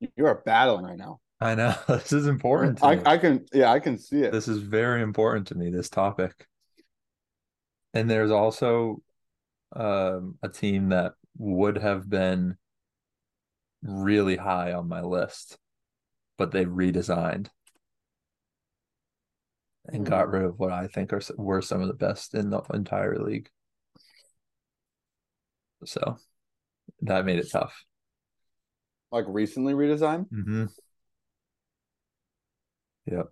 You are battling right now. I know this is important to me. I, I can yeah, I can see it. This is very important to me, this topic. And there's also um, a team that would have been really high on my list, but they redesigned and got Hmm. rid of what I think are were some of the best in the entire league. So that made it tough. Like recently redesigned. Mm-hmm. Yep.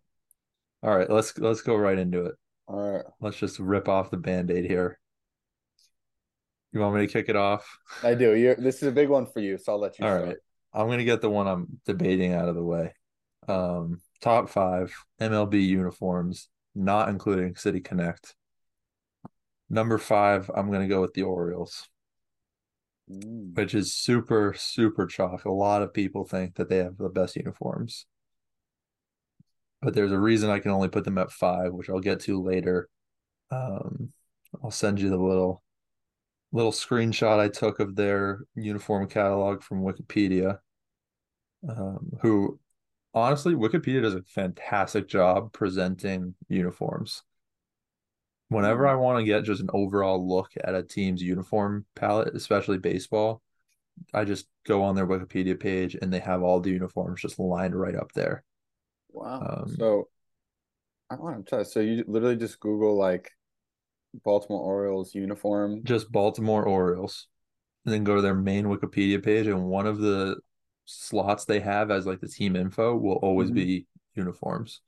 All right, let's let's go right into it. All right. Let's just rip off the band-aid here. You want me to kick it off? I do. You this is a big one for you, so I'll let you All start. right. I'm gonna get the one I'm debating out of the way. Um, top five MLB uniforms, not including City Connect. Number five, I'm gonna go with the Orioles, Which is super, super chalk. A lot of people think that they have the best uniforms. But there's a reason I can only put them at five, which I'll get to later. Um, I'll send you the little little screenshot I took of their uniform catalog from Wikipedia. Um, who honestly, Wikipedia does a fantastic job presenting uniforms. Whenever Mm. I want to get just an overall look at a team's uniform palette, especially baseball, I just go on their Wikipedia page and they have all the uniforms just lined right up there. Wow. Um, so I want to try. So you literally just Google like Baltimore Orioles uniform. Just Baltimore Orioles, and then go to their main Wikipedia page, and one of the slots they have as like the team info will always Mhm. be uniforms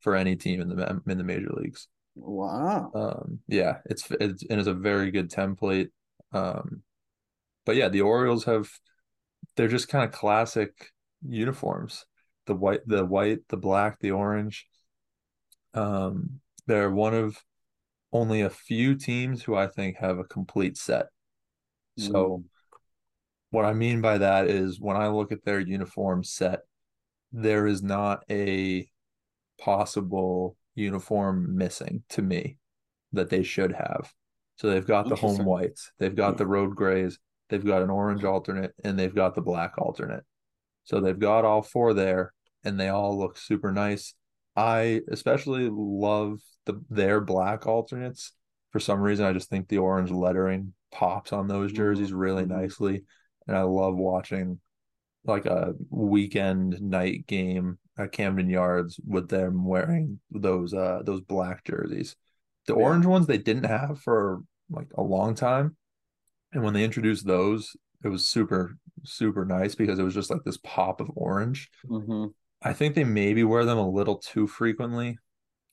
for any team in the in the major leagues. Wow. Um, yeah, it's it's and it's a very good template. Um, but yeah, the Orioles have they're just kind of classic uniforms. The white, the white, the black, the orange. Um, they're one of only a few teams who I think have a complete set. So what I mean by that is when I look at their uniform set, there is not a possible uniform missing to me that they should have. So they've got the home whites, they've got the road grays, they've got an orange alternate, and they've got the black alternate. So they've got all four there, and they all look super nice. I especially love the their black alternates. For some reason, I just think the orange lettering pops on those jerseys really Mhm. nicely, and I love watching like a weekend night game at Camden Yards with them wearing those uh those black jerseys. The Yeah. orange ones they didn't have for like a long time. And when they introduced those, it was super, super nice because it was just like this pop of orange. hmm I think they maybe wear them a little too frequently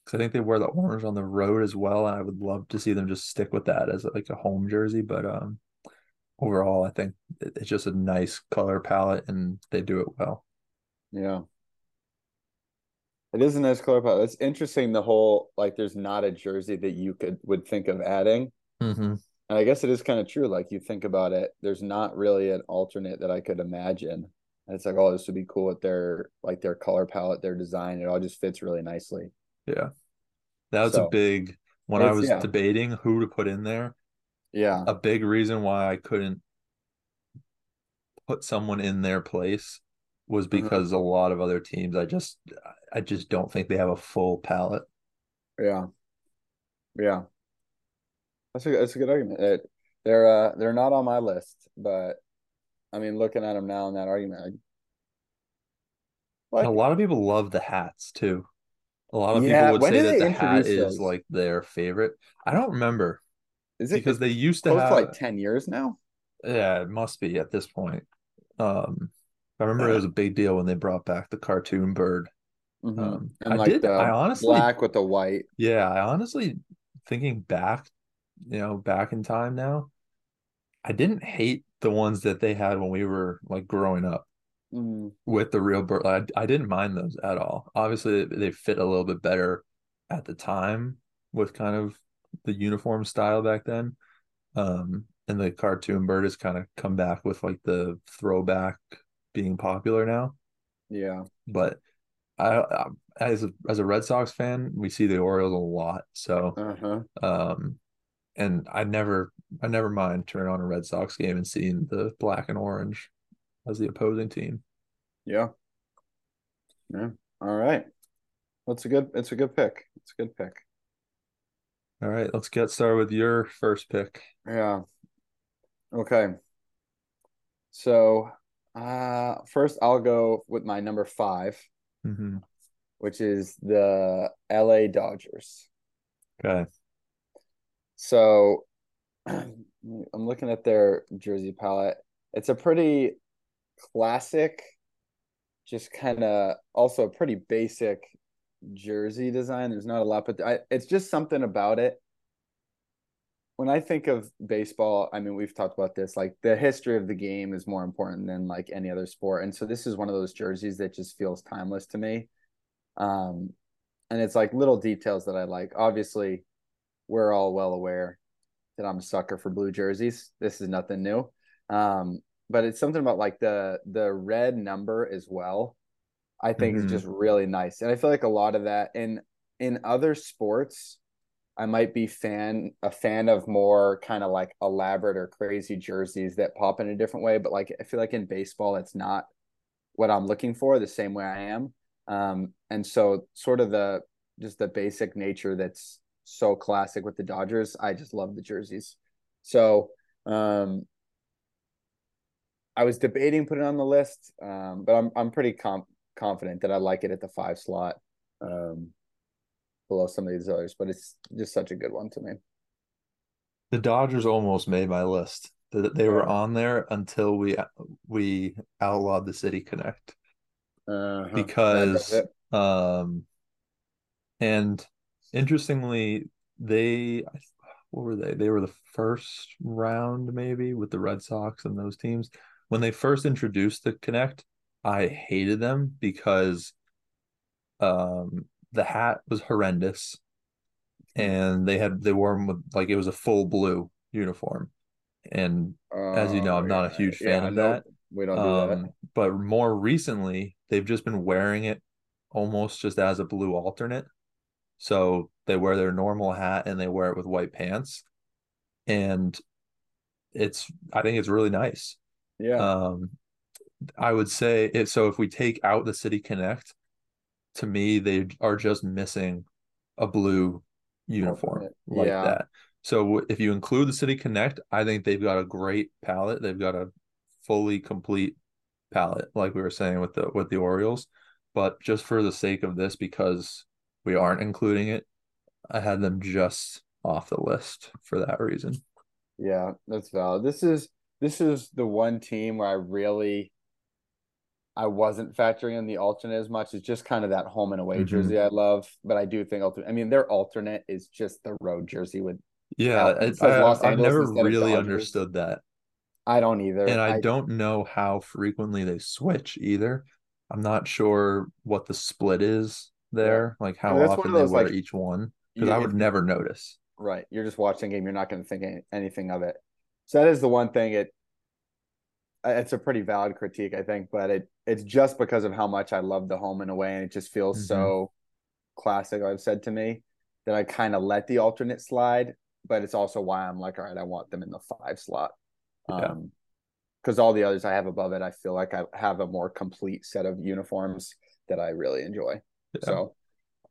because I think they wear the orange on the road as well. And I would love to see them just stick with that as like a home jersey. But um overall, I think it's just a nice color palette and they do it well. Yeah. It is a nice color palette. It's interesting the whole like there's not a jersey that you could would think of adding. Mm-hmm. And I guess it is kind of true. Like you think about it, there's not really an alternate that I could imagine. And it's like, oh, this would be cool with their like their color palette, their design. It all just fits really nicely. Yeah. That was a big when I was yeah. debating who to put in there. Yeah. A big reason why I couldn't put someone in their place was Uh-huh. because a lot of other teams I just I just don't think they have a full palette. Yeah. Yeah. That's a that's a good argument. It, they're uh they're not on my list, but I mean looking at them now in that argument, I And a lot of people love the hats too. A lot of Yeah, people would say that the hat introduce is like their favorite. I don't remember is it because they used to have to like 10 years now? yeah, it must be at this point. Um I remember it was a big deal when they brought back the cartoon bird. Mhm. Um, And I like did. the I honestly, black with the white. yeah, I honestly thinking back, you know, back in time now, I didn't hate the ones that they had when we were like growing up Mm, with the real bird. I, I didn't mind those at all. Obviously, they fit a little bit better at the time with kind of the uniform style back then. Um, and the cartoon bird has kind of come back with like the throwback being popular now. yeah. But I, I as a as a Red Sox fan, we see the Orioles a lot. So Uh-huh. um and I never I never mind turning on a Red Sox game and seeing the black and orange as the opposing team. Yeah. Yeah. All right. That's a good it's a good pick. It's a good pick. All right, let's get started with your first pick. Yeah. Okay. So uh first I'll go with my number five, Mm-hmm. which is the LA Dodgers. Okay. So I'm looking at their jersey palette. It's a pretty classic, just kind of also a pretty basic jersey design. There's not a lot, but I, it's just something about it. When I think of baseball, I mean, we've talked about this. Like the history of the game is more important than like any other sport, and so this is one of those jerseys that just feels timeless to me. Um, and it's like little details that I like. Obviously, we're all well aware that I'm a sucker for blue jerseys. This is nothing new. Um, but it's something about like the the red number as well. I think Mhm. is just really nice. And I feel like a lot of that in in other sports, I might be fan a fan of more kind of like elaborate or crazy jerseys that pop in a different way. But like I feel like in baseball, it's not what I'm looking for the same way I am. Um, and so sort of the just the basic nature that's so classic with the Dodgers. I just love the jerseys. So um I was debating putting on the list, um, but I'm I'm pretty com- confident that I like it at the five slot, um, below some of these others. But it's just such a good one to me. The Dodgers almost made my list. They they were on there until we we outlawed the City Connect Uh-huh. Because um and interestingly they what were they? They were the first round maybe with the Red Sox and those teams. When they first introduced the Connect, I hated them because um the hat was horrendous and they had they wore them with like it was a full blue uniform. And as you know, Oh I'm not a huge fan yeah. of that. we don't do that. Um, but more recently, they've just been wearing it almost just as a blue alternate. So they wear their normal hat and they wear it with white pants. And it's I think it's really nice. Yeah, Um, I would say it so if we take out the City Connect, to me, they are just missing a blue uniform like Yeah, that. So if you include the City Connect, I think they've got a great palette. They've got a fully complete palette, like we were saying with the with the Orioles. But just for the sake of this, because we aren't including it, I had them just off the list for that reason. yeah. That's valid. This is this is the one team where I really I wasn't factoring in the alternate as much. It's just kind of that home and away Mhm. jersey I love. But I do think ultimate. I mean, their alternate is just the road jersey with Yeah, Al- it I, I, I've never really understood that. I don't either. And I I don't know how frequently they switch either. I'm not sure what the split is there, like I how mean, often of they those, wear like, each one, because I would never notice. right. You're just watching a game. You're not going to think any, anything of it. So that is the one thing. It it's a pretty valid critique, I think, but it it's just because of how much I love the home and away, and it just feels Mhm. so classic. I've said to me that I kind of let the alternate slide, but it's also why I'm like, all right, I want them in the five slot. Yeah. Um, because all the others I have above it, I feel like I have a more complete set of uniforms that I really enjoy. Yeah. So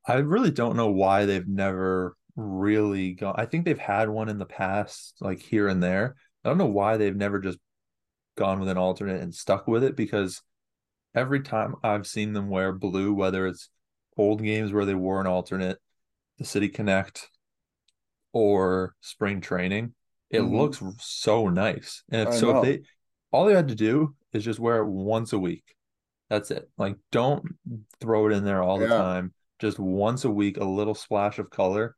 I really don't know why they've never really gone. I think they've had one in the past, like here and there. I don't know why they've never just gone with an alternate and stuck with it because every time I've seen them wear blue, whether it's old games where they wore an alternate, the City Connect, or spring training, it Mhm. looks so nice. And if, so if they all they had to do is just wear it once a week. That's it. Like don't throw it in there all the time. Just once a week, a little splash of color,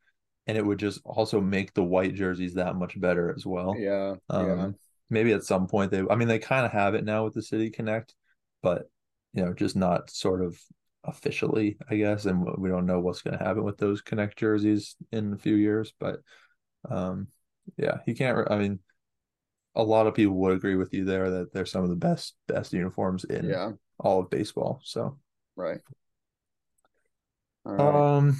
and it would just also make the white jerseys that much better as well. yeah, Um, yeah. Maybe at some point they, I mean, they kind of have it now with the City Connect, but you know, just not sort of officially, I guess. And we don't know what's going to happen with those Connect jerseys in a few years, but um, yeah, you can't. I mean, a lot of people would agree with you there that they're some of the best best uniforms in Yeah, all of baseball. So, right. Right. um,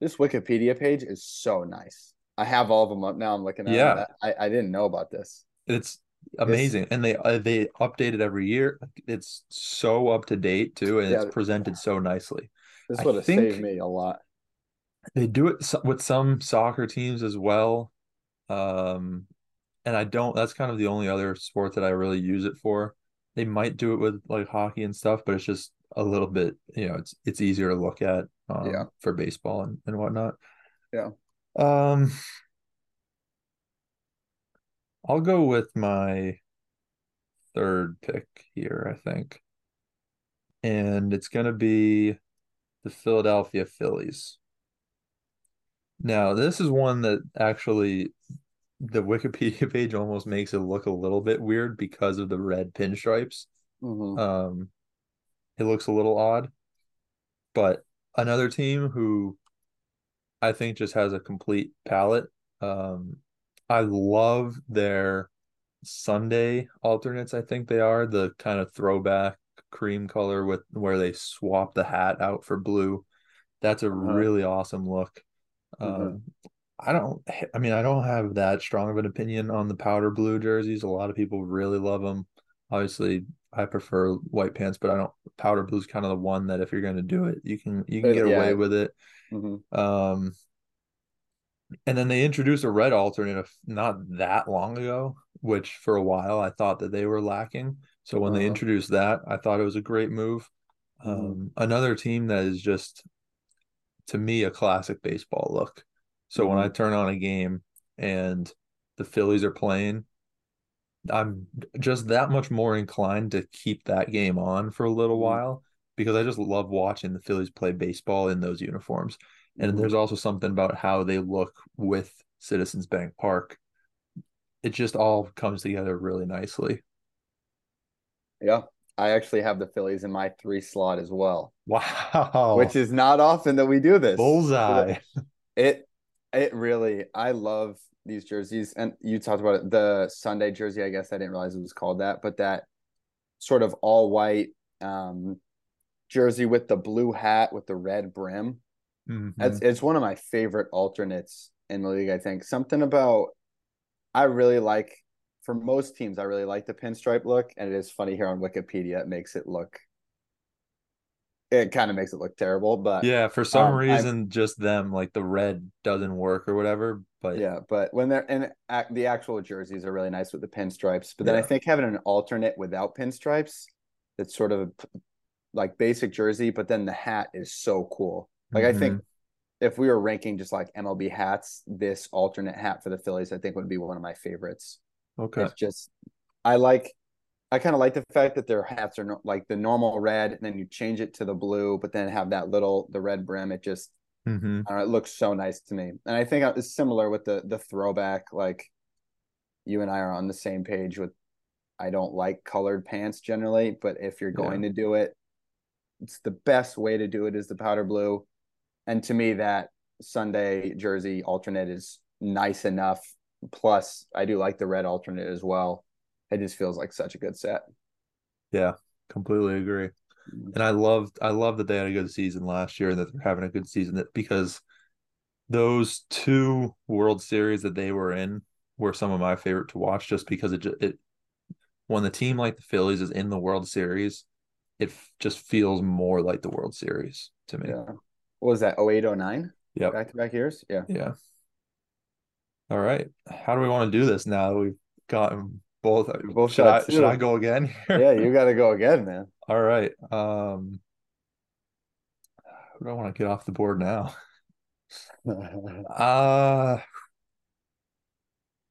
This Wikipedia page is so nice. I have all of them up now. I'm looking at Yeah. them. I, I didn't know about this. it's amazing, and they uh, they update it every year. It's so up to date too, and Yeah. it's presented so nicely. This would have saved me a lot. They do it with some soccer teams as well. Um, and I don't. That's kind of the only other sport that I really use it for. They might do it with like hockey and stuff, but it's just a little bit. You know, it's it's easier to look at. Um, Yeah. For baseball and and whatnot. Yeah. Um. I'll go with my third pick here, I think. And it's going to be the Philadelphia Phillies. Now, this is one that actually the Wikipedia page almost makes it look a little bit weird because of the red pinstripes. Mhm. Um, it looks a little odd, but another team who I think just has a complete palette. Um, I love their Sunday alternates. I think they are the kind of throwback cream color with where they swap the hat out for blue. That's a Uh-huh. really awesome look. Mhm. Um, I don't. I mean, I don't have that strong of an opinion on the powder blue jerseys. A lot of people really love them. Obviously, I prefer white pants, but I don't. Powder blue is kind of the one that if you're going to do it, you can you can get yeah. away with it. Mhm. Um, and then they introduced a red alternate not that long ago, which for a while I thought that they were lacking. So when they Uh-huh. introduced that, I thought it was a great move. Mhm. Um, another team that is just to me a classic baseball look. So when I turn on a game and the Phillies are playing, I'm just that much more inclined to keep that game on for a little Mhm. while because I just love watching the Phillies play baseball in those uniforms. And Mhm. there's also something about how they look with Citizens Bank Park. It just all comes together really nicely. Yeah. I actually have the Phillies in my three slot as well, Wow. which is not often that we do this. bullseye. It it really I love these jerseys and you talked about it the Sunday jersey I guess I didn't realize it was called that but that sort of all white um jersey with the blue hat with the red brim Mhm. that's it's one of my favorite alternates in the league I think something about I really like for most teams I really like the pinstripe look and it is funny here on Wikipedia it makes it look it kind of makes it look terrible but Yeah, for some Um, I- reason, just them, like the red doesn't work or whatever. But Yeah, but when they're in ac- the actual jerseys are really nice with the pinstripes. But then I think having an alternate without pinstripes, that's sort of a like basic jersey, but then the hat is so cool. Like I Mm-hmm. think if we were ranking just like MLB hats, this alternate hat for the Phillies, I think would be one of my favorites. okay, It's just I like I kind of like the fact that their hats are no, like the normal red, and then you change it to the blue, but then have that little the red brim. It just hmm know, it looks so nice to me. And I think it's similar with the the throwback. Like you and I are on the same page with I don't like colored pants generally, but if you're going to do it, it's the best way to do it is the powder blue. And to me, that Sunday jersey alternate is nice enough. Plus, I do like the red alternate as well. It just feels like such a good set. yeah, completely agree. Mm-hmm. And I loved, I love that they had a good season last year and that they're having a good season that because those two World Series that they were in were some of my favorite to watch just because it it when the team like the Phillies is in the World Series, it f- just feels more like the World Series to me. Yeah. What was that? 0809? Yeah. Back to back years? Yeah. Yeah. All right. How do we want to do this now that we've gotten both? Both should I should I go again? Yeah, you got to go again, man. All right. Um who do I want to get off the board now? Uh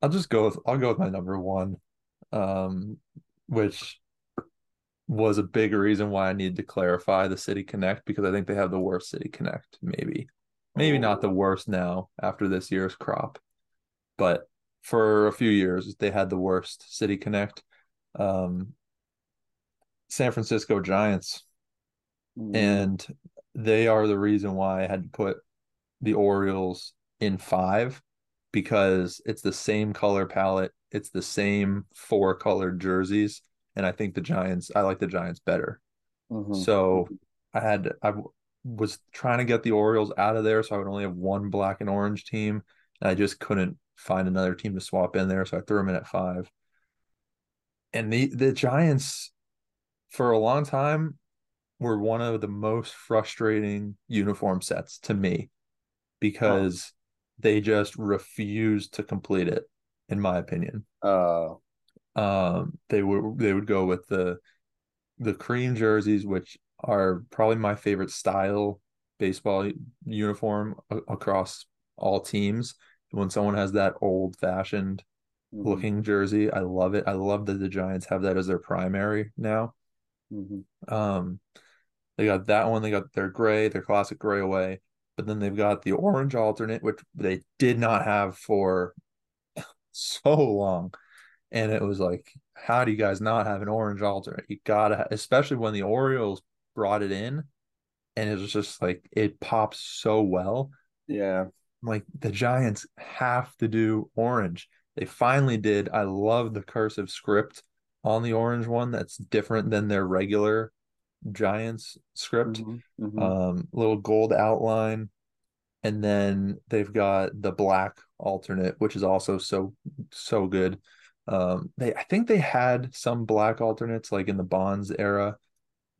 I'll just go with I'll go with my number one. Um which was a big reason why I needed to clarify the City Connect because I think they have the worst City Connect, maybe. Maybe not the worst now after this year's crop. But for a few years they had the worst City Connect. Um San Francisco Giants Mm. and they are the reason why I had to put the Orioles in five because it's the same color palette, it's the same four colored jerseys, and I think the Giants, I like the Giants better. Mhm. So I had i was trying to get the Orioles out of there, so I would only have one black and orange team, and I just couldn't find another team to swap in there, so I threw them in at five. and the the Giants for a long time were one of the most frustrating uniform sets to me because they just refused to complete it, in my opinion. Uh, Um, they would they would go with the the cream jerseys, which are probably my favorite style baseball uniform across all teams. When someone has that old fashioned mhm, looking jersey, I love it. I love that the Giants have that as their primary now. mhm. Um, they got that one. They got their gray, their classic gray away, but then they've got the orange alternate, which they did not have for so long. And it was like, how do you guys not have an orange alternate? You gotta, especially when the Orioles brought it in, and it was just like it pops so well. Yeah. Like the Giants have to do orange. They finally did. I love the cursive script on the orange one. That's different than their regular Giants script. Mhm, mhm. Um, little gold outline, and then they've got the black alternate, which is also so so good. Um, they I think they had some black alternates like in the Bonds era,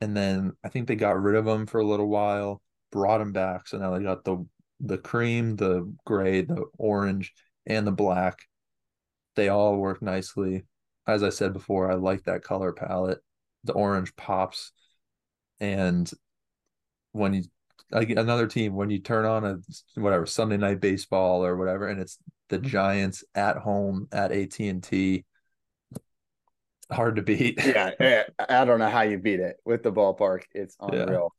and then I think they got rid of them for a little while, brought them back, so now they got the the cream, the gray, the orange, and the black. They all work nicely. As I said before, I like that color palette. The orange pops, and when you like another team when you turn on a whatever Sunday night baseball or whatever, and it's the Giants at home at AT and T. Hard to beat. Yeah, eh, I don't know how you beat it with the ballpark. It's Yeah. unreal.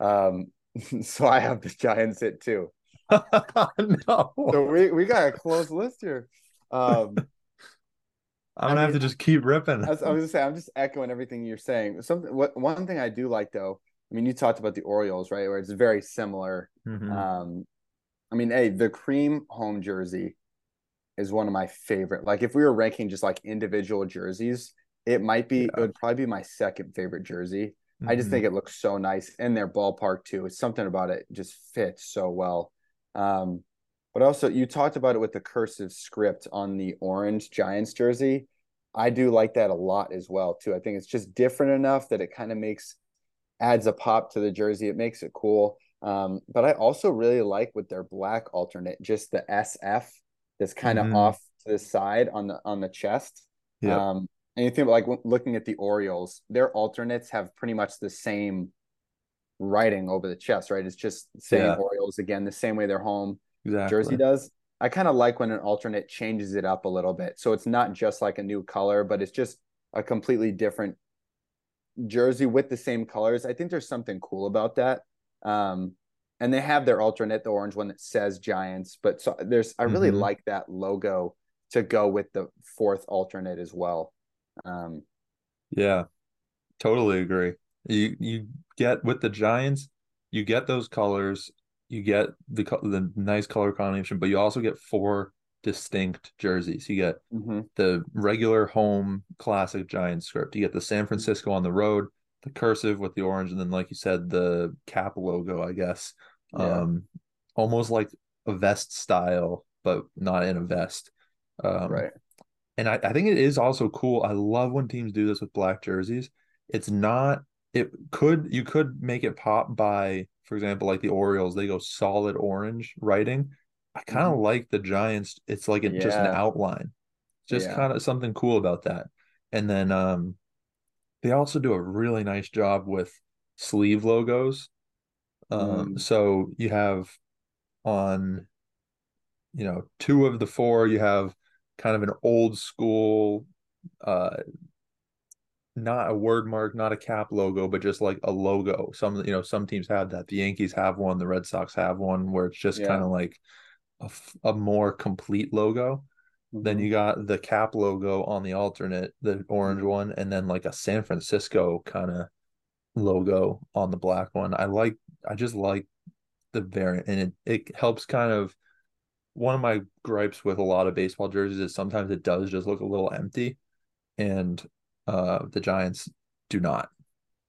Um, so I have the Giants hit too. no, So we we got a close list here. Um, I'm gonna I have to just keep ripping. I was, I was gonna say I'm just echoing everything you're saying. Something what one thing I do like though. I mean, you talked about the Orioles, right? Where it's very similar. Mhm. Um, I mean, hey, the cream home jersey is one of my favorite. Like, if we were ranking just like individual jerseys, it might be. It would probably be my second favorite jersey. I just Mhm. think it looks so nice in their ballpark too. It's something about it just fits so well. Um, but also you talked about it with the cursive script on the orange Giants jersey. I do like that a lot as well too. I think it's just different enough that it kind of makes adds a pop to the jersey. It makes it cool. Um, but I also really like with their black alternate, just the SF that's kind of Mhm. off to the side on the on the chest. Yep. Um, and you think like looking at the Orioles, their alternates have pretty much the same writing over the chest, right? It's just same Yeah. Orioles again, the same way their home exactly. jersey does. I kind of like when an alternate changes it up a little bit. So it's not just like a new color, but it's just a completely different jersey with the same colors. I think there's something cool about that. Um, and they have their alternate, the orange one that says Giants, but so there's I really Mhm. like that logo to go with the fourth alternate as well. Um, Yeah, totally agree. You you get with the Giants, you get those colors, you get the the nice color combination, but you also get four distinct jerseys. You get mhm, the regular home classic Giants script. You get the San Francisco on the road, the cursive with the orange, and then like you said, the cap logo, I guess. Yeah. Um, almost like a vest style, but not in a vest. Um, right. and I, I think it is also cool. I love when teams do this with black jerseys. It's not, it could, you could make it pop by, for example, like the Orioles, they go solid orange writing. I kind of Mhm. like the Giants. It's like it, just an outline. Just Yeah. kind of something cool about that. And then um they also do a really nice job with sleeve logos. Um Mm. so you have on you know two of the four you have kind of an old school uh not a word mark, not a cap logo, but just like a logo. Some you know some teams have that. The Yankees have one, the Red Sox have one where it's just Yeah. kind of like a, a more complete logo. Then Mhm. you got the cap logo on the alternate, the orange one, and then like a San Francisco kind of logo on the black one. I like I just like the variant and it, it helps kind of one of my gripes with a lot of baseball jerseys is sometimes it does just look a little empty and uh the Giants do not.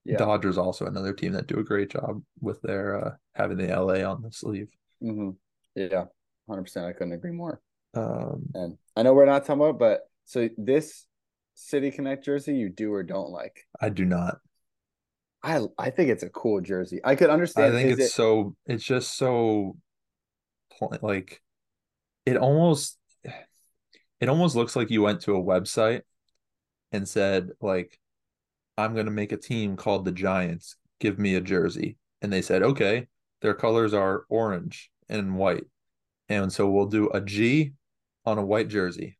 Yeah. Dodgers also another team that do a great job with their uh having the LA on the sleeve. hmm Yeah. Hundred percent. I couldn't agree more. Um And I know we're not talking about, but so this City Connect jersey you do or don't like? I do not. I I think it's a cool jersey. I could understand. I think it's it- so it's just so like it almost it almost looks like you went to a website and said like I'm going to make a team called the Giants. Give me a jersey. And they said, "Okay, their colors are orange and white." And so we'll do a G on a white jersey.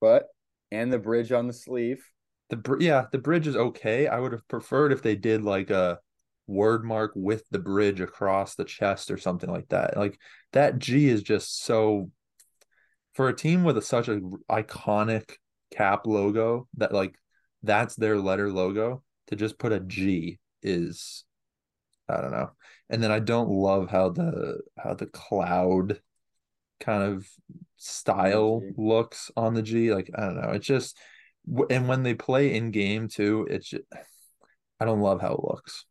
but and the bridge on the sleeve. The br- yeah, the bridge is okay. I would have preferred if they did like a word mark with the bridge across the chest or something like that. Like that G is just so for a team with a, such a iconic cap logo that like that's their letter logo to just put a G is I don't know. And then I don't love how the how the cloud kind of style G. looks on the G. Like I don't know. It's just and when they play in game too, it's just, I don't love how it looks.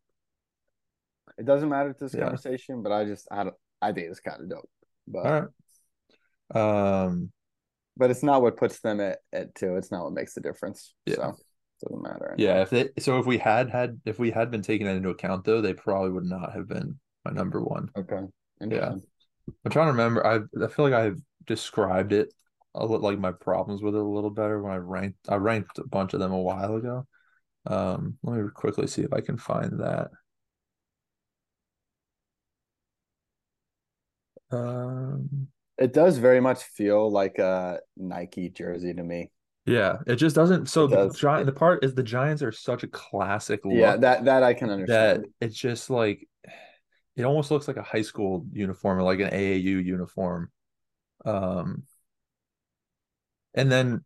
It doesn't matter to this Yeah. conversation, but I just I don't I think it's kind of dope. But All right. Um but it's not what puts them at, at two. It's not what makes the difference. Yeah. So it doesn't matter. yeah, if they so if we had had if we had been taking that into account though, they probably would not have been my number one. Okay. Yeah. I'm trying to remember. I I feel like I've described it a little like my problems with it a little better when I ranked I ranked a bunch of them a while ago. Um, let me quickly see if I can find that. Um, It does very much feel like a Nike jersey to me. yeah, it just doesn't. So the does. giant the part is the Giants are such a classic look Yeah, that that I can that understand. it's just like it almost looks like a high school uniform or like an AAU uniform. Um, and then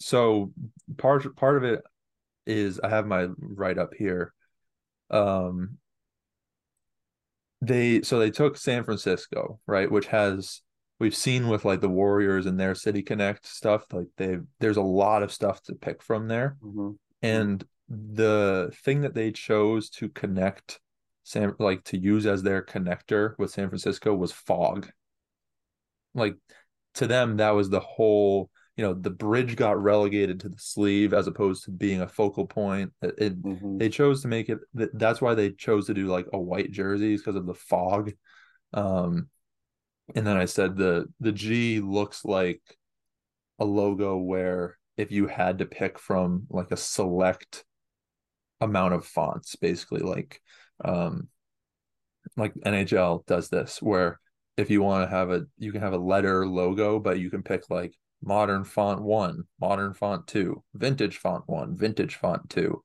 so part part of it is I have my write up here. Um, they so they took San Francisco, right, which has we've seen with like the Warriors and their City Connect stuff, like they there's a lot of stuff to pick from there. Mhm. And the thing that they chose to connect San like to use as their connector with San Francisco was fog. Like to them, that was the whole, you know, the bridge got relegated to the sleeve as opposed to being a focal point. It, it- Mhm. they chose to make it that's why they chose to do like a white jerseys because of the fog. Um and then I said the the G looks like a logo where if you had to pick from like a select amount of fonts, basically like um like NHL does this where if you want to have a you can have a letter logo, but you can pick like modern font one, modern font two, vintage font one, vintage font two.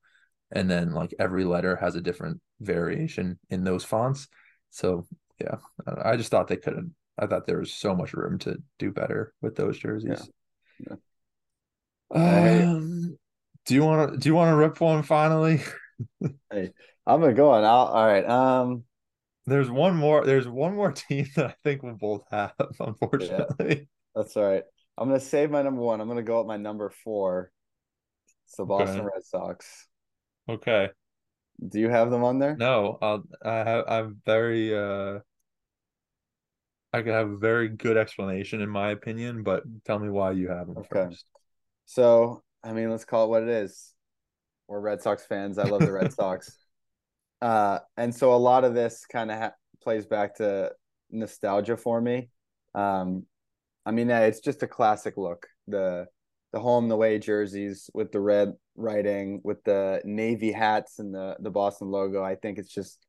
And then like every letter has a different variation in those fonts. So yeah, I just thought they could have I thought there was so much room to do better with those jerseys. Yeah. I- Um, do you want to do you want to rip one finally? hey, I'm gonna go on. I'll, all right. Um, There's one more. There's one more team that I think we'll both have. Unfortunately, that's all right. I'm gonna save my number one. I'm gonna go with my number four. It's the Boston Okay. Red Sox. okay. Do you have them on there? No, I'll, I have. I'm very. uh I could have a very good explanation in my opinion, but tell me why you have them Okay. first. So, I mean, let's call it what it is. We're Red Sox fans. I love the Red Sox. Uh, and so a lot of this kind of ha- plays back to nostalgia for me. Um, I mean, it's just a classic look. The the home the way jerseys with the red writing, with the navy hats and the the Boston logo. I think it's just.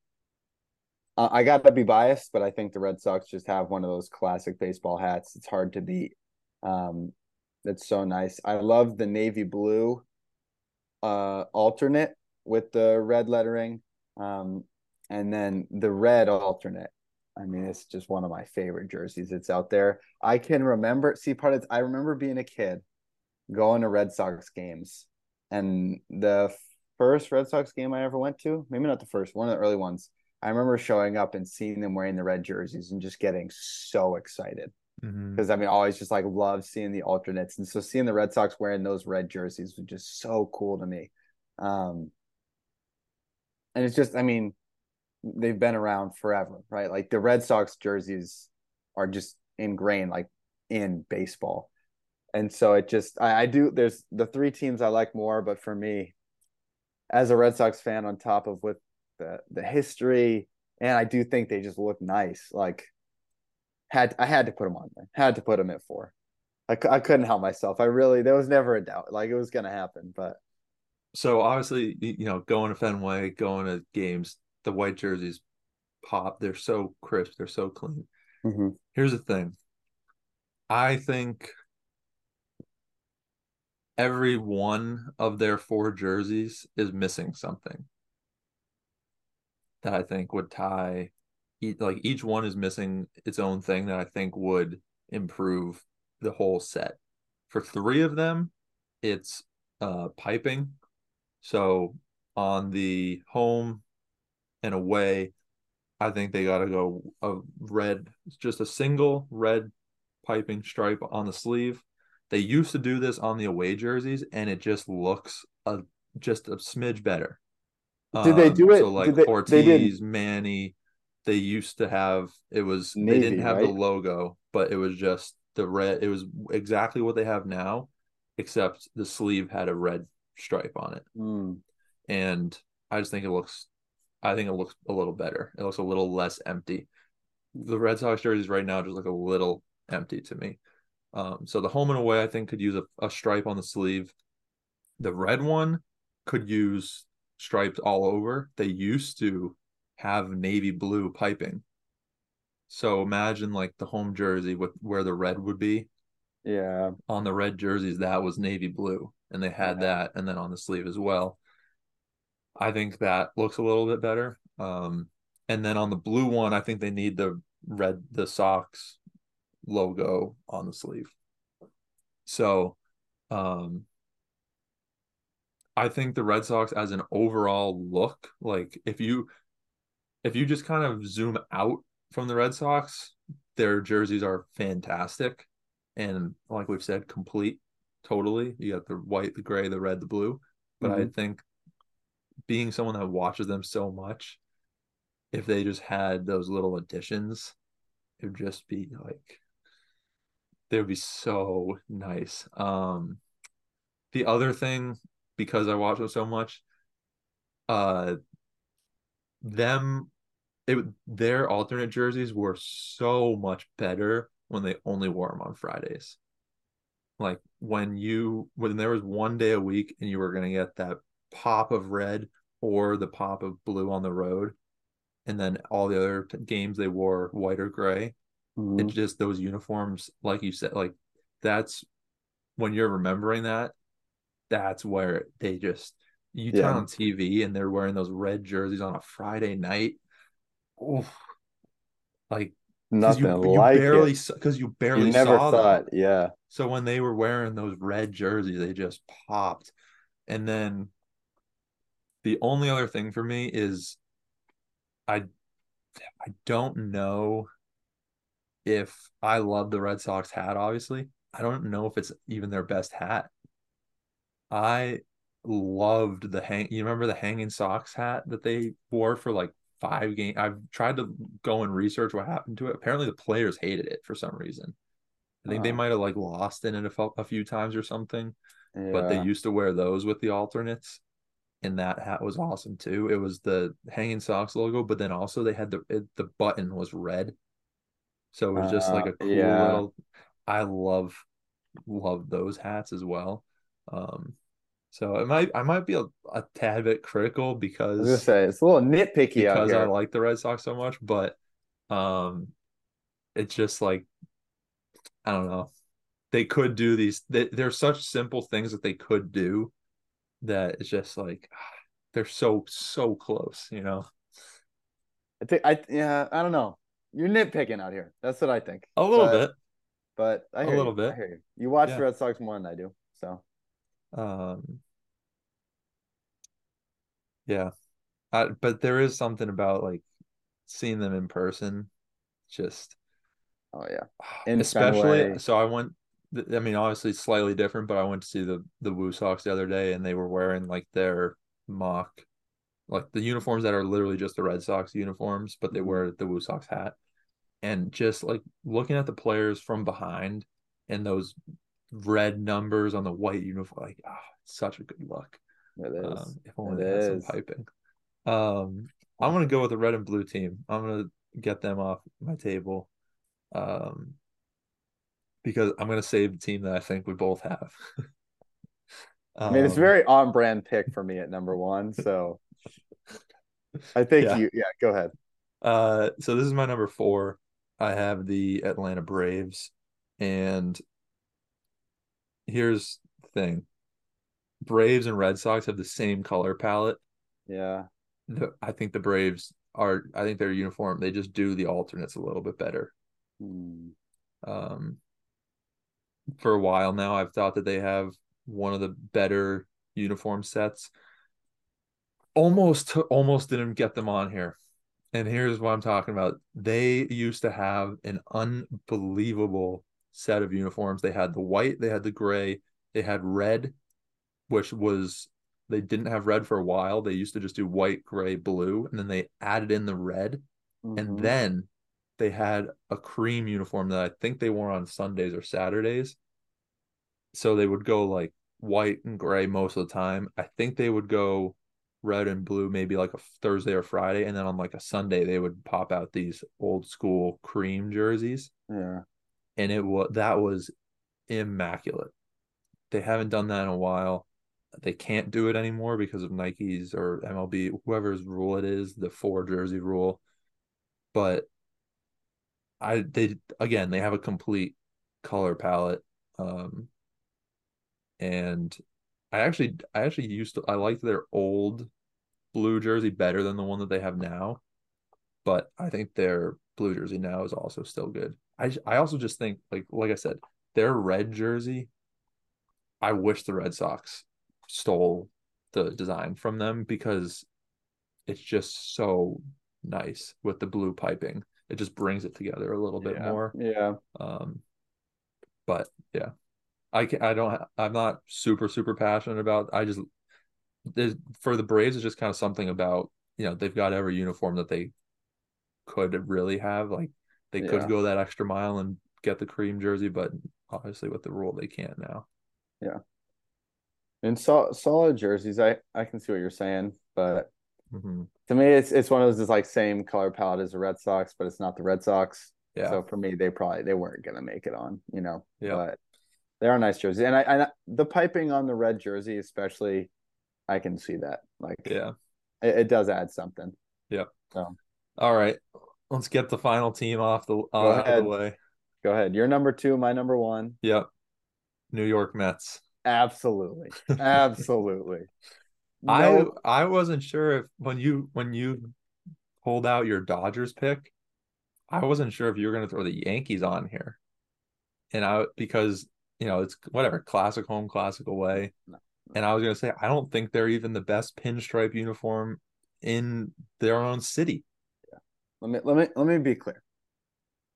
I got to be biased, but I think the Red Sox just have one of those classic baseball hats. It's hard to beat. Um, it's so nice. I love the navy blue uh alternate with the red lettering. Um and then the red alternate. I mean, it's just one of my favorite jerseys. It's out there. I can remember see part of it. I remember being a kid going to Red Sox games. And the first Red Sox game I ever went to, maybe not the first, one of the early ones. I remember showing up and seeing them wearing the red jerseys and just getting so excited because I mean, I always just like love seeing the alternates, and so seeing the Red Sox wearing those red jerseys was just so cool to me. Um, and it's just, I mean, they've been around forever, right? Like the Red Sox jerseys are just ingrained, like in baseball, and so it just I, I do there's the three teams I like more, but for me, as a Red Sox fan, on top of with the the history, and I do think they just look nice. Like had I had to put them on there, had to put them at four. I, I couldn't help myself. I really there was never a doubt like it was gonna happen, but so obviously you know going to Fenway, going to games, the white jerseys pop. They're so crisp. They're so clean. mm-hmm. Here's the thing. I think every one of their four jerseys is missing something that I think would tie like each one is missing its own thing that I think would improve the whole set. For three of them, it's uh piping. So on the home and away, I think they got to go a red, just a single red piping stripe on the sleeve. They used to do this on the away jerseys, and it just looks a just a smidge better. Did they do it? So like they, Ortiz, they Manny, they used to have it was Navy, they didn't have right? the logo, but it was just the red. It was exactly what they have now, except the sleeve had a red stripe on it. Mm. And I just think it looks, I think it looks a little better. It looks a little less empty. The Red Sox jerseys right now just look a little empty to me. Um, so the home and away, I think, could use a, a stripe on the sleeve. The red one could use stripes all over. They used to have navy blue piping. So imagine like the home jersey with where the red would be. Yeah. On the red jerseys, that was navy blue, and they had yeah. that, and then on the sleeve as well. I think that looks a little bit better. Um, and then on the blue one, I think they need the red the socks logo on the sleeve. So, um, I think the Red Sox as an overall look, like if you if you just kind of zoom out from the Red Sox, their jerseys are fantastic and like we've said complete totally. You got the white, the gray, the red, the blue. But mm-hmm. I think being someone that watches them so much, if they just had those little additions, it would just be like they would be so nice. Um the other thing because I watch them so much. Uh, them, it their alternate jerseys were so much better when they only wore them on Fridays. Like when you when there was one day a week and you were gonna get that pop of red or the pop of blue on the road, and then all the other t- games they wore white or gray. Mm-hmm. It's just those uniforms, like you said, like that's when you're remembering that that's where they just you turn yeah. on TV and they're wearing those red jerseys on a Friday night. Oh, like nothing you, like you barely because you barely you never saw thought, them. yeah. So when they were wearing those red jerseys, they just popped. And then the only other thing for me is I I don't know if I love the Red Sox hat, obviously. I don't know if it's even their best hat. I loved the hang. You remember the hanging socks hat that they wore for like five games? I've tried to go and research what happened to it. Apparently, the players hated it for some reason. I think they might have like lost in it a, a few times or something. Yeah. But they used to wear those with the alternates, and that hat was awesome too. It was the hanging socks logo, but then also they had the it, the button was red, so it was just uh, like a cool yeah. little. I love love those hats as well. Um, so it might I might be a, a tad bit critical because say it's a little nitpicky because I like the Red Sox so much, but um, it's just like I don't know. They could do these. They, they're such simple things that they could do that it's just like they're so so close, you know. I think I yeah I don't know. You're nitpicking out here. That's what I think. A little but, bit, but I a little you. bit. I hear you. You watch yeah. the Red Sox more than I do, so um, yeah, uh, but there is something about like seeing them in person, just oh yeah, in especially. So I went. I mean, obviously slightly different, but I went to see the the Woo Sox the other day, and they were wearing like their mock, like the uniforms that are literally just the Red Sox uniforms, but they mm-hmm. wear the Woo Sox hat, and just like looking at the players from behind in those red numbers on the white uniform. Like, ah, such a good look. It is. Um, if only It they had some piping. Um, I'm gonna go with the red and blue team. I'm gonna get them off my table. Um, because I'm gonna save the team that I think we both have. I mean, it's a Um, very on brand pick for me at number one. So I think Yeah. you, yeah, go ahead. Uh, so this is my number four. I have the Atlanta Braves, and here's the thing: Braves and Red Sox have the same color palette. Yeah. The, I think the Braves are. I think they're uniform. They just do the alternates a little bit better. Hmm. Um, for a while now, I've thought that they have one of the better uniform sets. Almost, almost didn't get them on here. And here's what I'm talking about. They used to have an unbelievable set of uniforms. They had the white, they had the gray, they had red, which was they didn't have red for a while. They used to just do white, gray, blue, and then they added in the red. And Mhm. then they had a cream uniform that I think they wore on Sundays or Saturdays. So they would go like white and gray most of the time. I think they would go red and blue maybe like a Thursday or Friday. And then on like a Sunday, they would pop out these old school cream jerseys. yeah. And it was that was immaculate. They haven't done that in a while. They can't do it anymore because of Nike's or MLB, whoever's rule it is, the four jersey rule. But I they again they have a complete color palette. Um and I actually I actually used to I liked their old blue jersey better than the one that they have now. But I think their blue jersey now is also still good. I I also just think like like I said, their red jersey I wish the Red Sox stole the design from them because it's just so nice with the blue piping. It just brings it together a little bit yeah. more. Yeah. Um, but yeah, I can, I don't I'm not super super passionate about. I just for the Braves, it's just kind of something about you know they've got every uniform that they could really have. Like they Yeah. could go that extra mile and get the cream jersey, but obviously with the rule they can't now. Yeah. And so, solid jerseys, I I can see what you're saying, but hmm to me, it's it's one of those just like same color palette as the Red Sox, but it's not the Red Sox. Yeah, So for me, they probably they weren't gonna make it on, you know. Yeah. But they are nice jerseys, and I, I the piping on the red jersey, especially, I can see that. Like, yeah. it, it does add something. Yep. All right, let's get the final team off the uh, out of the way. Go ahead. You're number two, my number one. Yep, New York Mets. Absolutely, absolutely. I No, I wasn't sure if when you when you pulled out your Dodgers pick, I wasn't sure if you were going to throw the Yankees on here, and I because you know it's whatever classic home, classic away, No. and I was going to say I don't think they're even the best pinstripe uniform in their own city. let me let me let me be clear.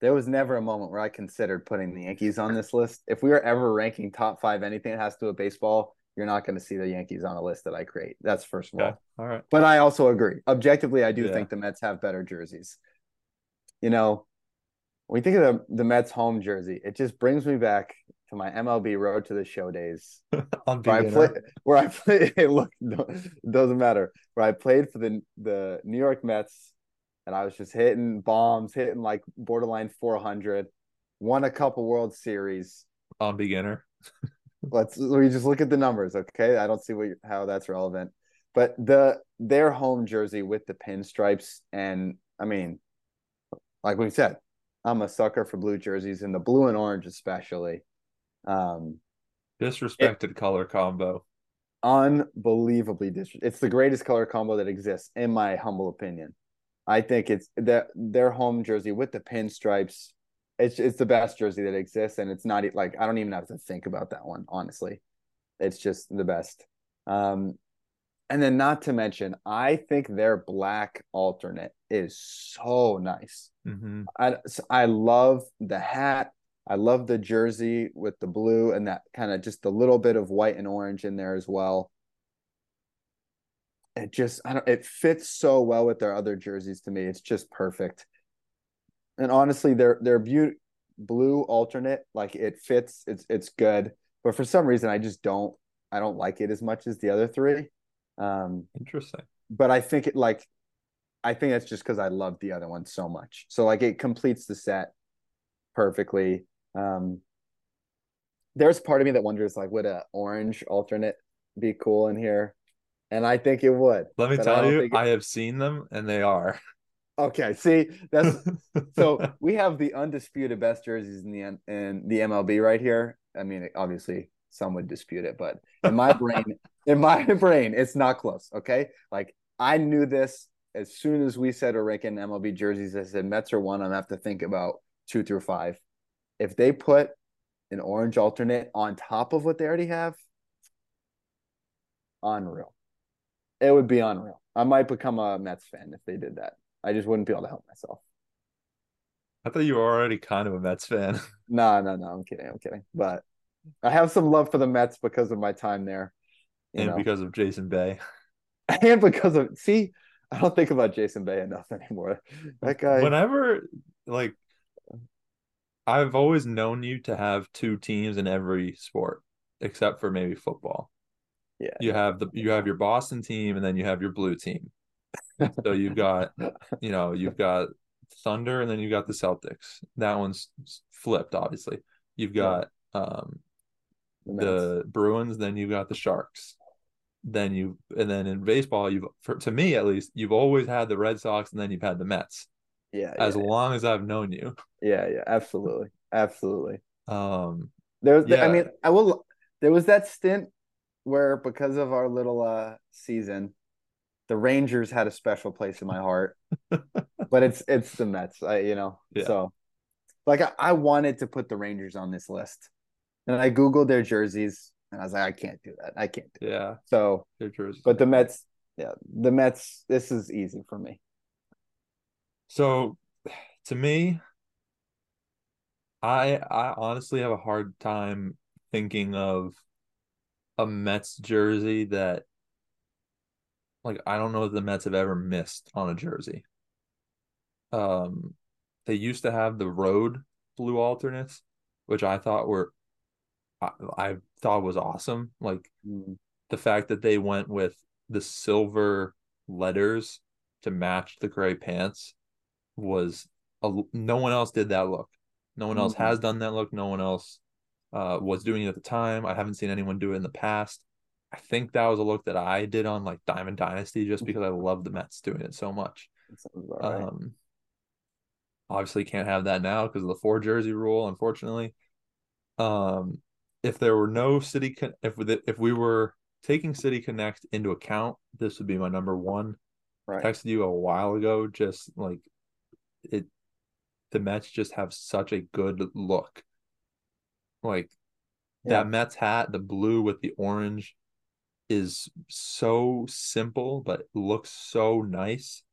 There was never a moment where I considered putting the Yankees on this list. If we were ever ranking top five anything that has to do with baseball, you're not going to see the Yankees on a list that I create. That's first of all. Okay, all right, But I also agree. Objectively, I do Yeah. think the Mets have better jerseys. You know, when you think of the, the Mets home jersey, it just brings me back to my MLB Road to the Show days, on where I beginner. play, where I play. Hey, look, no, it doesn't matter. Where I played for the the New York Mets, and I was just hitting bombs, hitting like borderline 400. Won a couple World Series. on beginner. Let's we just look at the numbers, okay? I don't see what how that's relevant. But the their home jersey with the pinstripes, and I mean, like we said, I'm a sucker for blue jerseys and the blue and orange especially. Um, Disrespected color combo. unbelievably dis- It's the greatest color combo that exists, in my humble opinion. I think it's that their home jersey with the pinstripes. It's it's the best jersey that exists, and it's not like I don't even have to think about that one. Honestly, it's just the best. Um, and then not to mention, I think their black alternate is so nice. hmm I I love the hat. I love the jersey with the blue and that kind of just a little bit of white and orange in there as well. It just I don't it fits so well with their other jerseys to me. It's just perfect. And honestly, their their beauty blue alternate like it fits. It's it's good. but for some reason I just don't I don't like it as much as the other three. Um, Interesting. but I think it like I think that's just because I love the other one so much. So like it completes the set perfectly. Um, there's part of me that wonders like would a orange alternate be cool in here? And I think it would. Let me I tell don't you, it- I have seen them and they are. Okay, see that's so we have the undisputed best jerseys in the in the MLB right here. I mean, obviously some would dispute it, but in my brain, in my brain, it's not close. Okay, like I knew this as soon as we said we're ranking MLB jerseys. I said Mets are one. I'm gonna have to think about two through five. If they put an orange alternate on top of what they already have, unreal. It would be unreal. I might become a Mets fan if they did that. I just wouldn't be able to help myself. I thought you were already kind of a Mets fan. No, no, no. I'm kidding. I'm kidding. But I have some love for the Mets because of my time there. And know, because of Jason Bay. and because of see, I don't think about Jason Bay enough anymore. That guy. Whenever like I've always known you to have two teams in every sport, except for maybe football. yeah. You have the you have your Boston team and then you have your blue team. So you've got, you know, you've got Thunder and then you've got the Celtics. That one's flipped, obviously. You've got um the. Bruins, then you've got the Sharks. Then you and then in baseball, you've for, to me at least, you've always had the Red Sox and then you've had the Mets. yeah, As yeah, long as I've known you. yeah, yeah, absolutely, absolutely. Um There was, I mean, I will. There was that stint where because of our little uh season, the Rangers had a special place in my heart. but it's it's the Mets, I you know. Yeah. So, like, I, I wanted to put the Rangers on this list, and I googled their jerseys, and I was like, I can't do that. I can't. Do yeah, it. So, their jerseys. but the Mets, yeah, the Mets. This is easy for me. So to me, I I honestly have a hard time thinking of a Mets jersey that like I don't know if the Mets have ever missed on a jersey. Um they used to have the road blue alternates, which I thought were I, I thought was awesome. Like Mm, the fact that they went with the silver letters to match the gray pants was a, no one else did that look. No one else Mhm. has done that look. No one else uh, was doing it at the time. I haven't seen anyone do it in the past. I think that was a look that I did on like Diamond Dynasty just because I love the Mets doing it so much. right. Um, obviously can't have that now because of the four jersey rule, unfortunately. Um, if there were no City, Con- if we, if we were taking City Connect into account, this would be my number one. right. Texted you a while ago, just like it. The Mets just have such a good look. Like Yeah. that Mets hat, the blue with the orange, is so simple but looks so nice.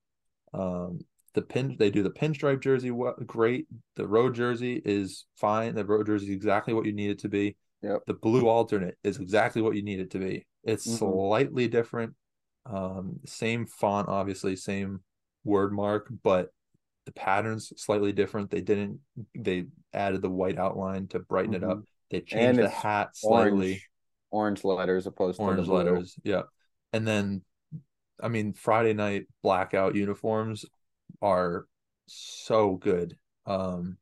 Um, the pin they do the pinstripe jersey great. The road jersey is fine. The road jersey is exactly what you need it to be. Yep. The blue alternate is exactly what you need it to be. It's Mhm. slightly different. Um, same font, obviously, same word mark, but the patterns slightly different. They didn't. They added the white outline to brighten it up. They changed Mm-hmm. The hat slightly Orange, orange letters opposed to orange letters. Yeah. And then I mean Friday night blackout uniforms are so good. Um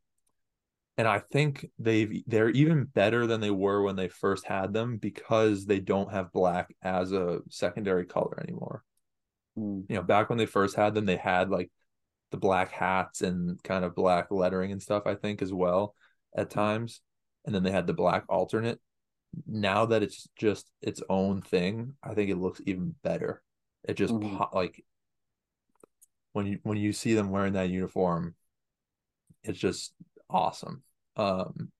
and I think they've they're even better than they were when they first had them because they don't have black as a secondary color anymore. Mm, You know, back when they first had them, they had like the black hats and kind of black lettering and stuff, I think, as well at times. And then they had the black alternate. Now that it's just its own thing, I think it looks even better. It just Mhm. po- like when you when you see them wearing that uniform, it's just awesome. Um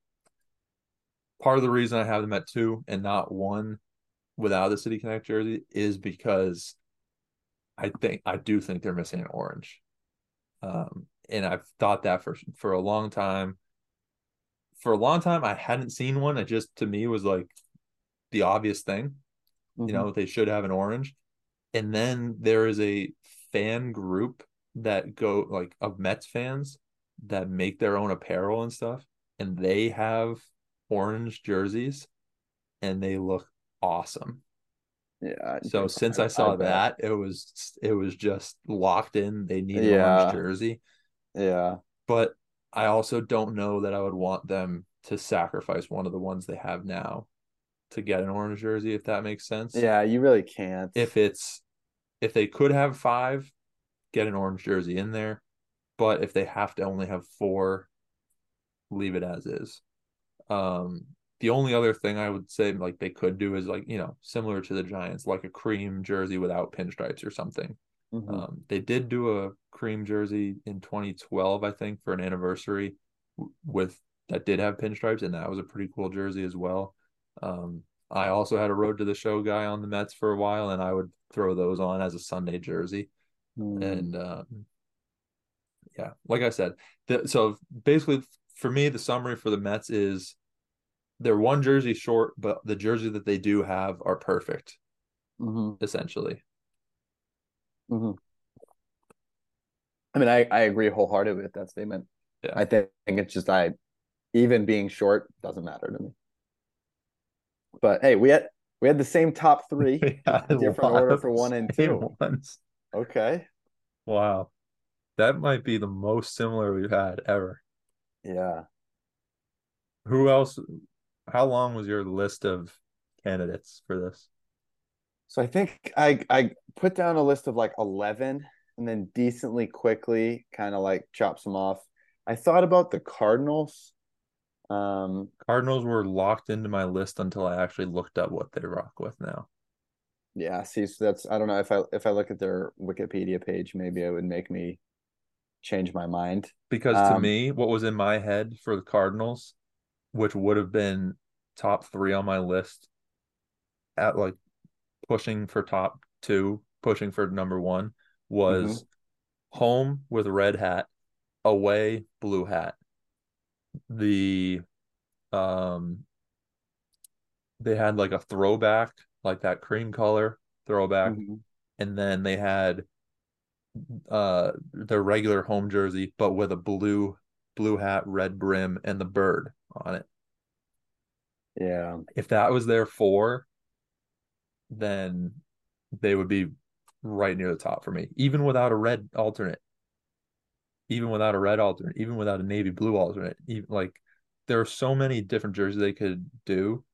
part of the reason I have them at two and not one without the City Connect jersey is because I think I do think they're missing an orange. Um, and I've thought that for for a long time. For a long time, I hadn't seen one. It just to me was like the obvious thing. mhm. You know, they should have an orange. And then there is a fan group that go like of Mets fans that make their own apparel and stuff, and they have orange jerseys. and they look awesome. Yeah. So since I, I saw I that, it was it was just locked in. They need yeah. orange jersey. Yeah. But I also don't know that I would want them to sacrifice one of the ones they have now to get an orange jersey, if that makes sense. Yeah, you really can't. If it's if they could have five, get an orange jersey in there. But if they have to only have four, leave it as is. Um, the only other thing I would say like they could do is like, you know, similar to the Giants, like a cream jersey without pinstripes or something. Mm-hmm. Um, they did do a cream jersey in 2012, I think, for an anniversary with that did have pinstripes, and that was a pretty cool jersey as well. Um, I also had a road to the show guy on the Mets for a while, and I would throw those on as a Sunday jersey. Mm. And um, yeah, like I said, the, so basically for me, the summary for the Mets is they're one jersey short, but the jersey that they do have are perfect, mm-hmm. essentially. Mm-hmm. I mean, I, I agree wholeheartedly with that statement. Yeah. I think it's just I, even being short doesn't matter to me. But hey, we had we had the same top three, different order for one and two. Ones. Okay. Wow, that might be the most similar we've had ever. Yeah. Who else? How long was your list of candidates for this? So I think I I put down a list of like eleven, and then decently quickly kind of like chops them off. I thought about the Cardinals. Um, Cardinals were locked into my list until I actually looked up what they rock with now. Yeah, see, so that's I don't know if I if I look at their Wikipedia page, maybe it would make me change my mind. Because to um, me, what was in my head for the Cardinals, which would have been top three on my list, at like pushing for top two, pushing for number one, was mm-hmm. home with red hat, away blue hat. The um they had like a throwback, like that cream color throwback, mm-hmm. and then they had uh their regular home jersey, but with a blue blue hat, red brim, and the bird on it. Yeah. If that was their four, then they would be right near the top for me, even without a red alternate. Even without a red alternate, even without a navy blue alternate, even like there are so many different jerseys they could do.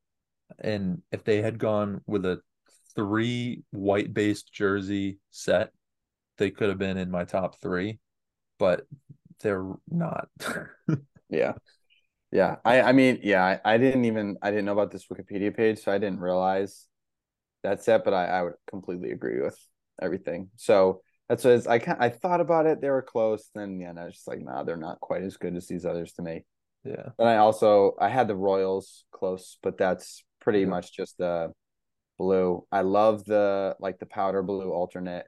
And if they had gone with a three white based jersey set, they could have been in my top three, but they're not. yeah. Yeah. I, I mean, yeah, I, I didn't even I didn't know about this Wikipedia page, so I didn't realize that's it, but I, I would completely agree with everything. So that's what I kind I thought about it. They were close. Then yeah, I was just like, nah, they're not quite as good as these others to me. Yeah. And I also I had the Royals close, but that's pretty yeah. much just the blue. I love the like the powder blue alternate.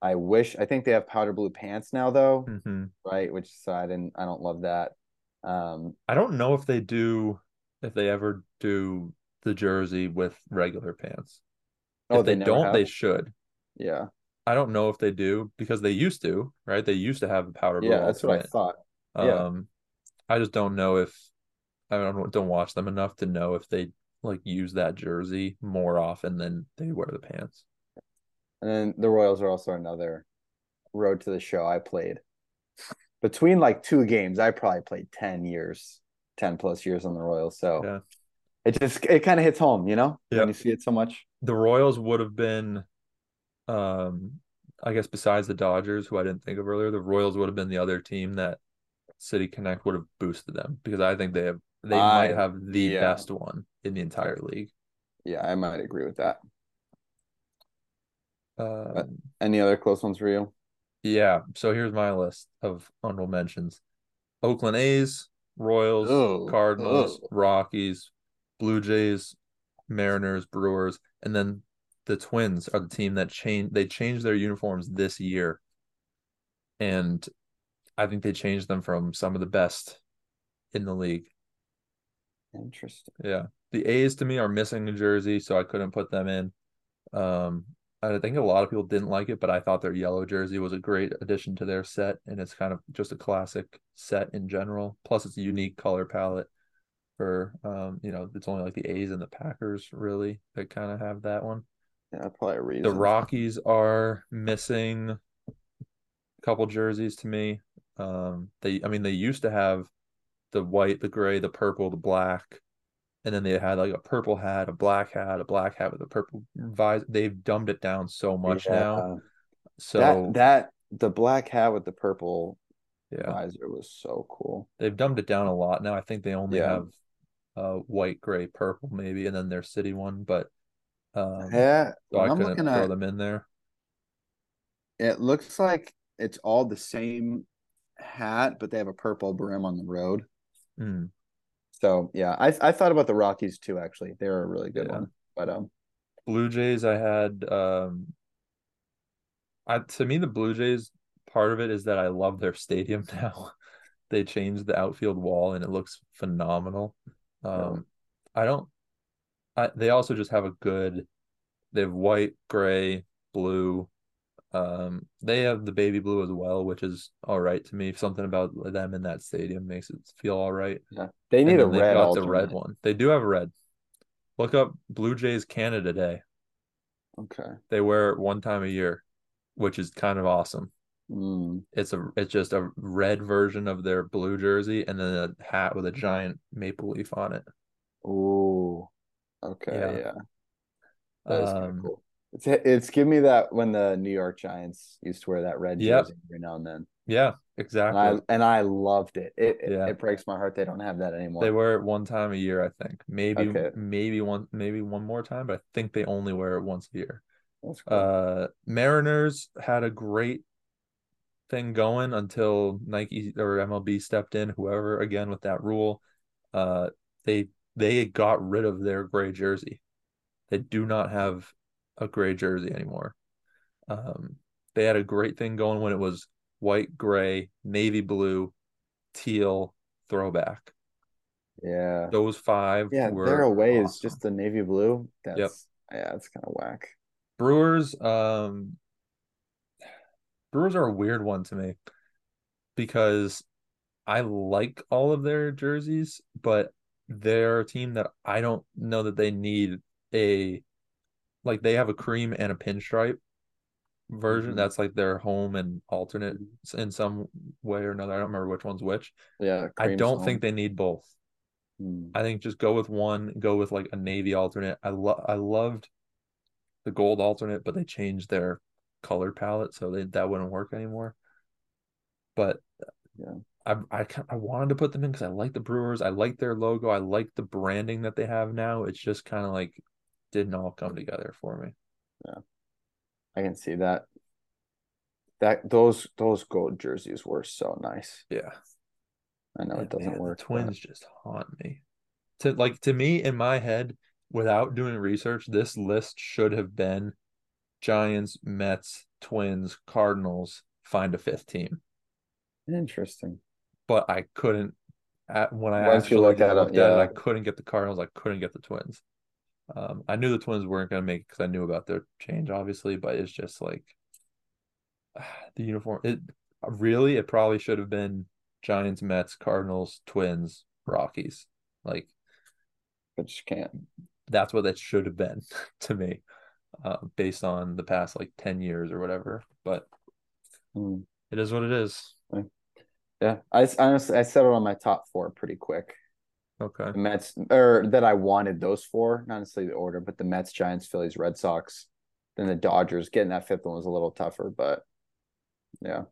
I wish I think they have powder blue pants now though, mm-hmm. right? Which so I didn't I don't love that. Um I don't know if they do if they ever do the jersey with regular pants. Oh, if they, they don't, have? they should. Yeah. I don't know if they do because they used to, right? They used to have a powder blue. Yeah, that's what I thought. Yeah. Um, I just don't know if I don't don't watch them enough to know if they like use that jersey more often than they wear the pants. And then the Royals are also another road to the show I played. Between like two games, I probably played 10 years, 10 plus years on the Royals. So yeah. it just it kind of hits home, you know, yep. when you see it so much the Royals would have been, um, I guess besides the Dodgers, who I didn't think of earlier, the Royals would have been the other team that City Connect would have boosted them because I think they have they I, might have the yeah. best one in the entire league. Yeah, I might agree with that. Um, any other close ones for you? Yeah. So here's my list of honorable mentions: Oakland A's, Royals, Ugh. Cardinals, Ugh. Rockies, Blue Jays, Mariners, Brewers, and then the Twins are the team that changed. They changed their uniforms this year, and I think they changed them from some of the best in the league. Interesting. Yeah, the A's to me are missing a jersey, so I couldn't put them in. Um, I think a lot of people didn't like it, but I thought their yellow jersey was a great addition to their set, and it's kind of just a classic set in general. Plus, it's a unique color palette. For um, you know, it's only like the A's and the Packers really that kind of have that one. Yeah, probably a reason. The Rockies are missing a couple jerseys to me. Um, they, I mean, they used to have the white, the gray, the purple, the black, and then they had like a purple hat, a black hat, a black hat with a purple visor. They've dumbed it down so much Yeah. now. So that that the black hat with the purple yeah, visor was so cool. they've dumbed it down a lot now. I think they only Yeah. have uh white, gray, purple, maybe, and then their city one. But um, Yeah, so I I'm couldn't looking throw at them in there. it looks like it's all the same hat, but they have a purple brim on the road. Mm. So yeah, I I thought about the Rockies too. Actually, they're a really good Yeah. one. But um, Blue Jays, I had um I to me the Blue Jays part of it is that I love their stadium now. they changed the outfield wall and it looks phenomenal. Um I don't I they also just have a good they have white, gray, blue. Um they have the baby blue as well, which is all right to me. Something about them in that stadium makes it feel all right. yeah, they need a red got the red one. They do have a red. Look up Blue Jays Canada Day. Okay. They wear it one time a year, which is kind of awesome. Mm, It's a it's just a red version of their blue jersey and then a hat with a giant maple leaf on it. Oh, Okay. Yeah. Yeah. That is Um, cool. It's it's give me that when the New York Giants used to wear that red Yep. jersey every now and then. yeah, And exactly. I and I loved it. It it, Yeah. it breaks my heart they don't have that anymore. They wear it one time a year, I think. Maybe Okay. maybe one maybe one more time, but I think they only wear it once a year. That's cool. Uh Mariners had a great thing going until Nike or MLB stepped in, whoever again with that rule. Uh they they got rid of their gray jersey. They do not have a gray jersey anymore. Um they had a great thing going when it was white, gray, navy blue, teal, throwback. yeah. Those five Yeah, were their away is just the navy blue. That's Yep. yeah, it's kind of whack. Brewers, um, Brewers are a weird one to me because I like all of their jerseys, but they're a team that I don't know that they need a like they have a cream and a pinstripe version. Mhm. That's like their home and alternate in some way or another. I don't remember which one's which. Yeah, I don't zone. think they need both. Hmm. I think just go with one, go with like a navy alternate. I love I loved the gold alternate, but they changed their color palette, so they, that wouldn't work anymore. But Yeah. I I I wanted to put them in because I like the Brewers, I like their logo, I like the branding that they have now. It's just kind of like didn't all come together for me. Yeah, I can see that. That those those gold jerseys were so nice. Yeah, I know Yeah, it doesn't man, work. The but- Twins just haunt me. To like to me in my head, without doing research, this list should have been Giants, Mets, Twins, Cardinals. Find a fifth team, Interesting. but I couldn't. At, when I Once you actually look at it, looked at it, I couldn't get the Cardinals. I couldn't get the Twins. Um, I knew the Twins weren't going to make it because I knew about their change, obviously. But it's just like the uniform. It really, it probably should have been Giants, Mets, Cardinals, Twins, Rockies. Like But you can't. that's what that should have been to me, uh, based on the past like ten years or whatever. But Hmm. it is what it is. Yeah, i honestly I settled on my top four pretty quick. Okay. The Mets, or that I wanted those four, not necessarily the order, but the Mets, Giants, Phillies, Red Sox, then the Dodgers. Getting that fifth one was a little tougher, but yeah.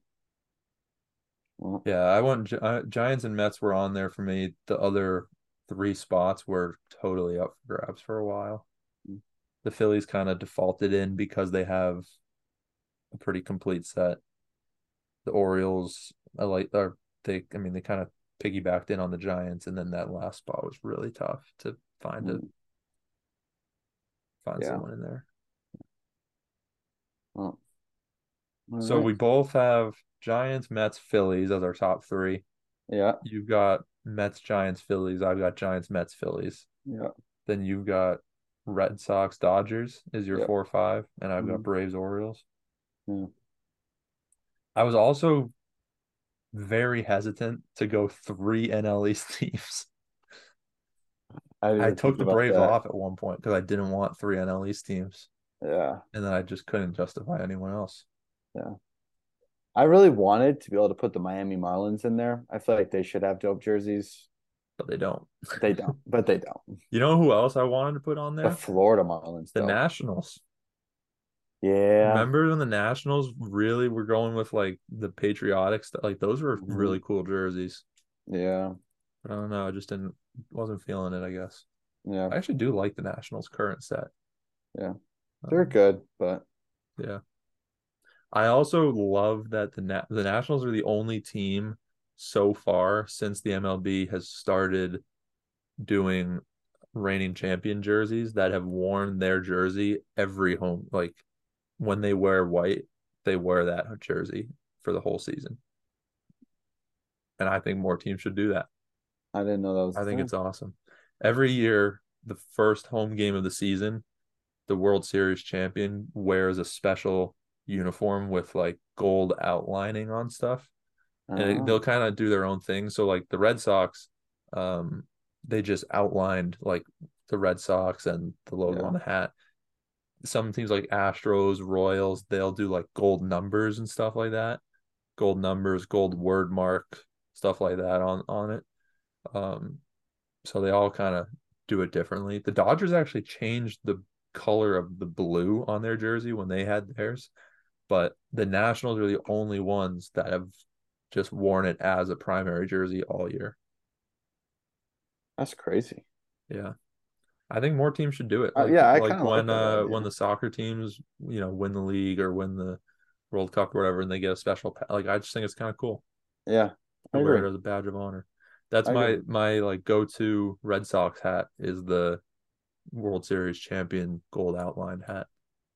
Well, Yeah, I want uh, Giants and Mets were on there for me. The other three spots were totally up for grabs for a while. The Phillies kind of defaulted in because they have a pretty complete set. The Orioles, I like, are they? I mean, they kind of piggybacked in on the Giants, and then that last spot was really tough to find it, Mm. find Yeah. someone in there. well, So right. we both have Giants, Mets, Phillies as our top three. yeah, You've got Mets, Giants, Phillies. I've got Giants, Mets, Phillies. yeah, Then you've got Red Sox, Dodgers is your Yep. four or five, and I've got Mhm. Braves, Orioles. Yeah. I was also very hesitant to go three NL East teams. I, I took the Braves that. off at one point because I didn't want three NL East teams, Yeah, and then I just couldn't justify anyone else. yeah. I really wanted to be able to put the Miami Marlins in there. I feel like they should have dope jerseys. But they don't. They don't, but they don't. You know who else I wanted to put on there? The? Florida Marlins, The though. Nationals. yeah, Remember when the Nationals really were going with like the patriotic stuff? Like those were Mhm. really cool jerseys. yeah, But I don't know. I just didn't wasn't feeling it. I guess yeah. I actually do like the Nationals' current set. Yeah. They're Um, good, but yeah. I also love that the Na- the Nationals are the only team so far since the MLB has started doing reigning champion jerseys that have worn their jersey every home like when they wear white they wear that jersey for the whole season and i think more teams should do that I didn't know that was. i think thing. it's awesome every year the first home game of the season the world series champion wears a special uniform with like gold outlining on stuff and it- Oh, they'll kind of do their own thing. So like the Red Sox, um, they just outlined like the Red Sox and the logo Yeah. on the hat. Some teams like Astros, Royals, they'll do like gold numbers and stuff like that. Gold numbers, gold word mark, stuff like that on on it. Um, so they all kind of do it differently. The Dodgers actually changed the color of the blue on their jersey when they had theirs, but the Nationals are the only ones that have just worn it as a primary jersey all year. that's crazy. Yeah. I think more teams should do it. Uh, Like, yeah, I like like when that uh idea. when the soccer teams, you know, win the league or win the World Cup or whatever, and they get a special pa- like I just think it's kind of cool Yeah, I wear it as a badge of honor. That's I my agree. my like go-to Red Sox hat is the World Series champion gold outlined hat.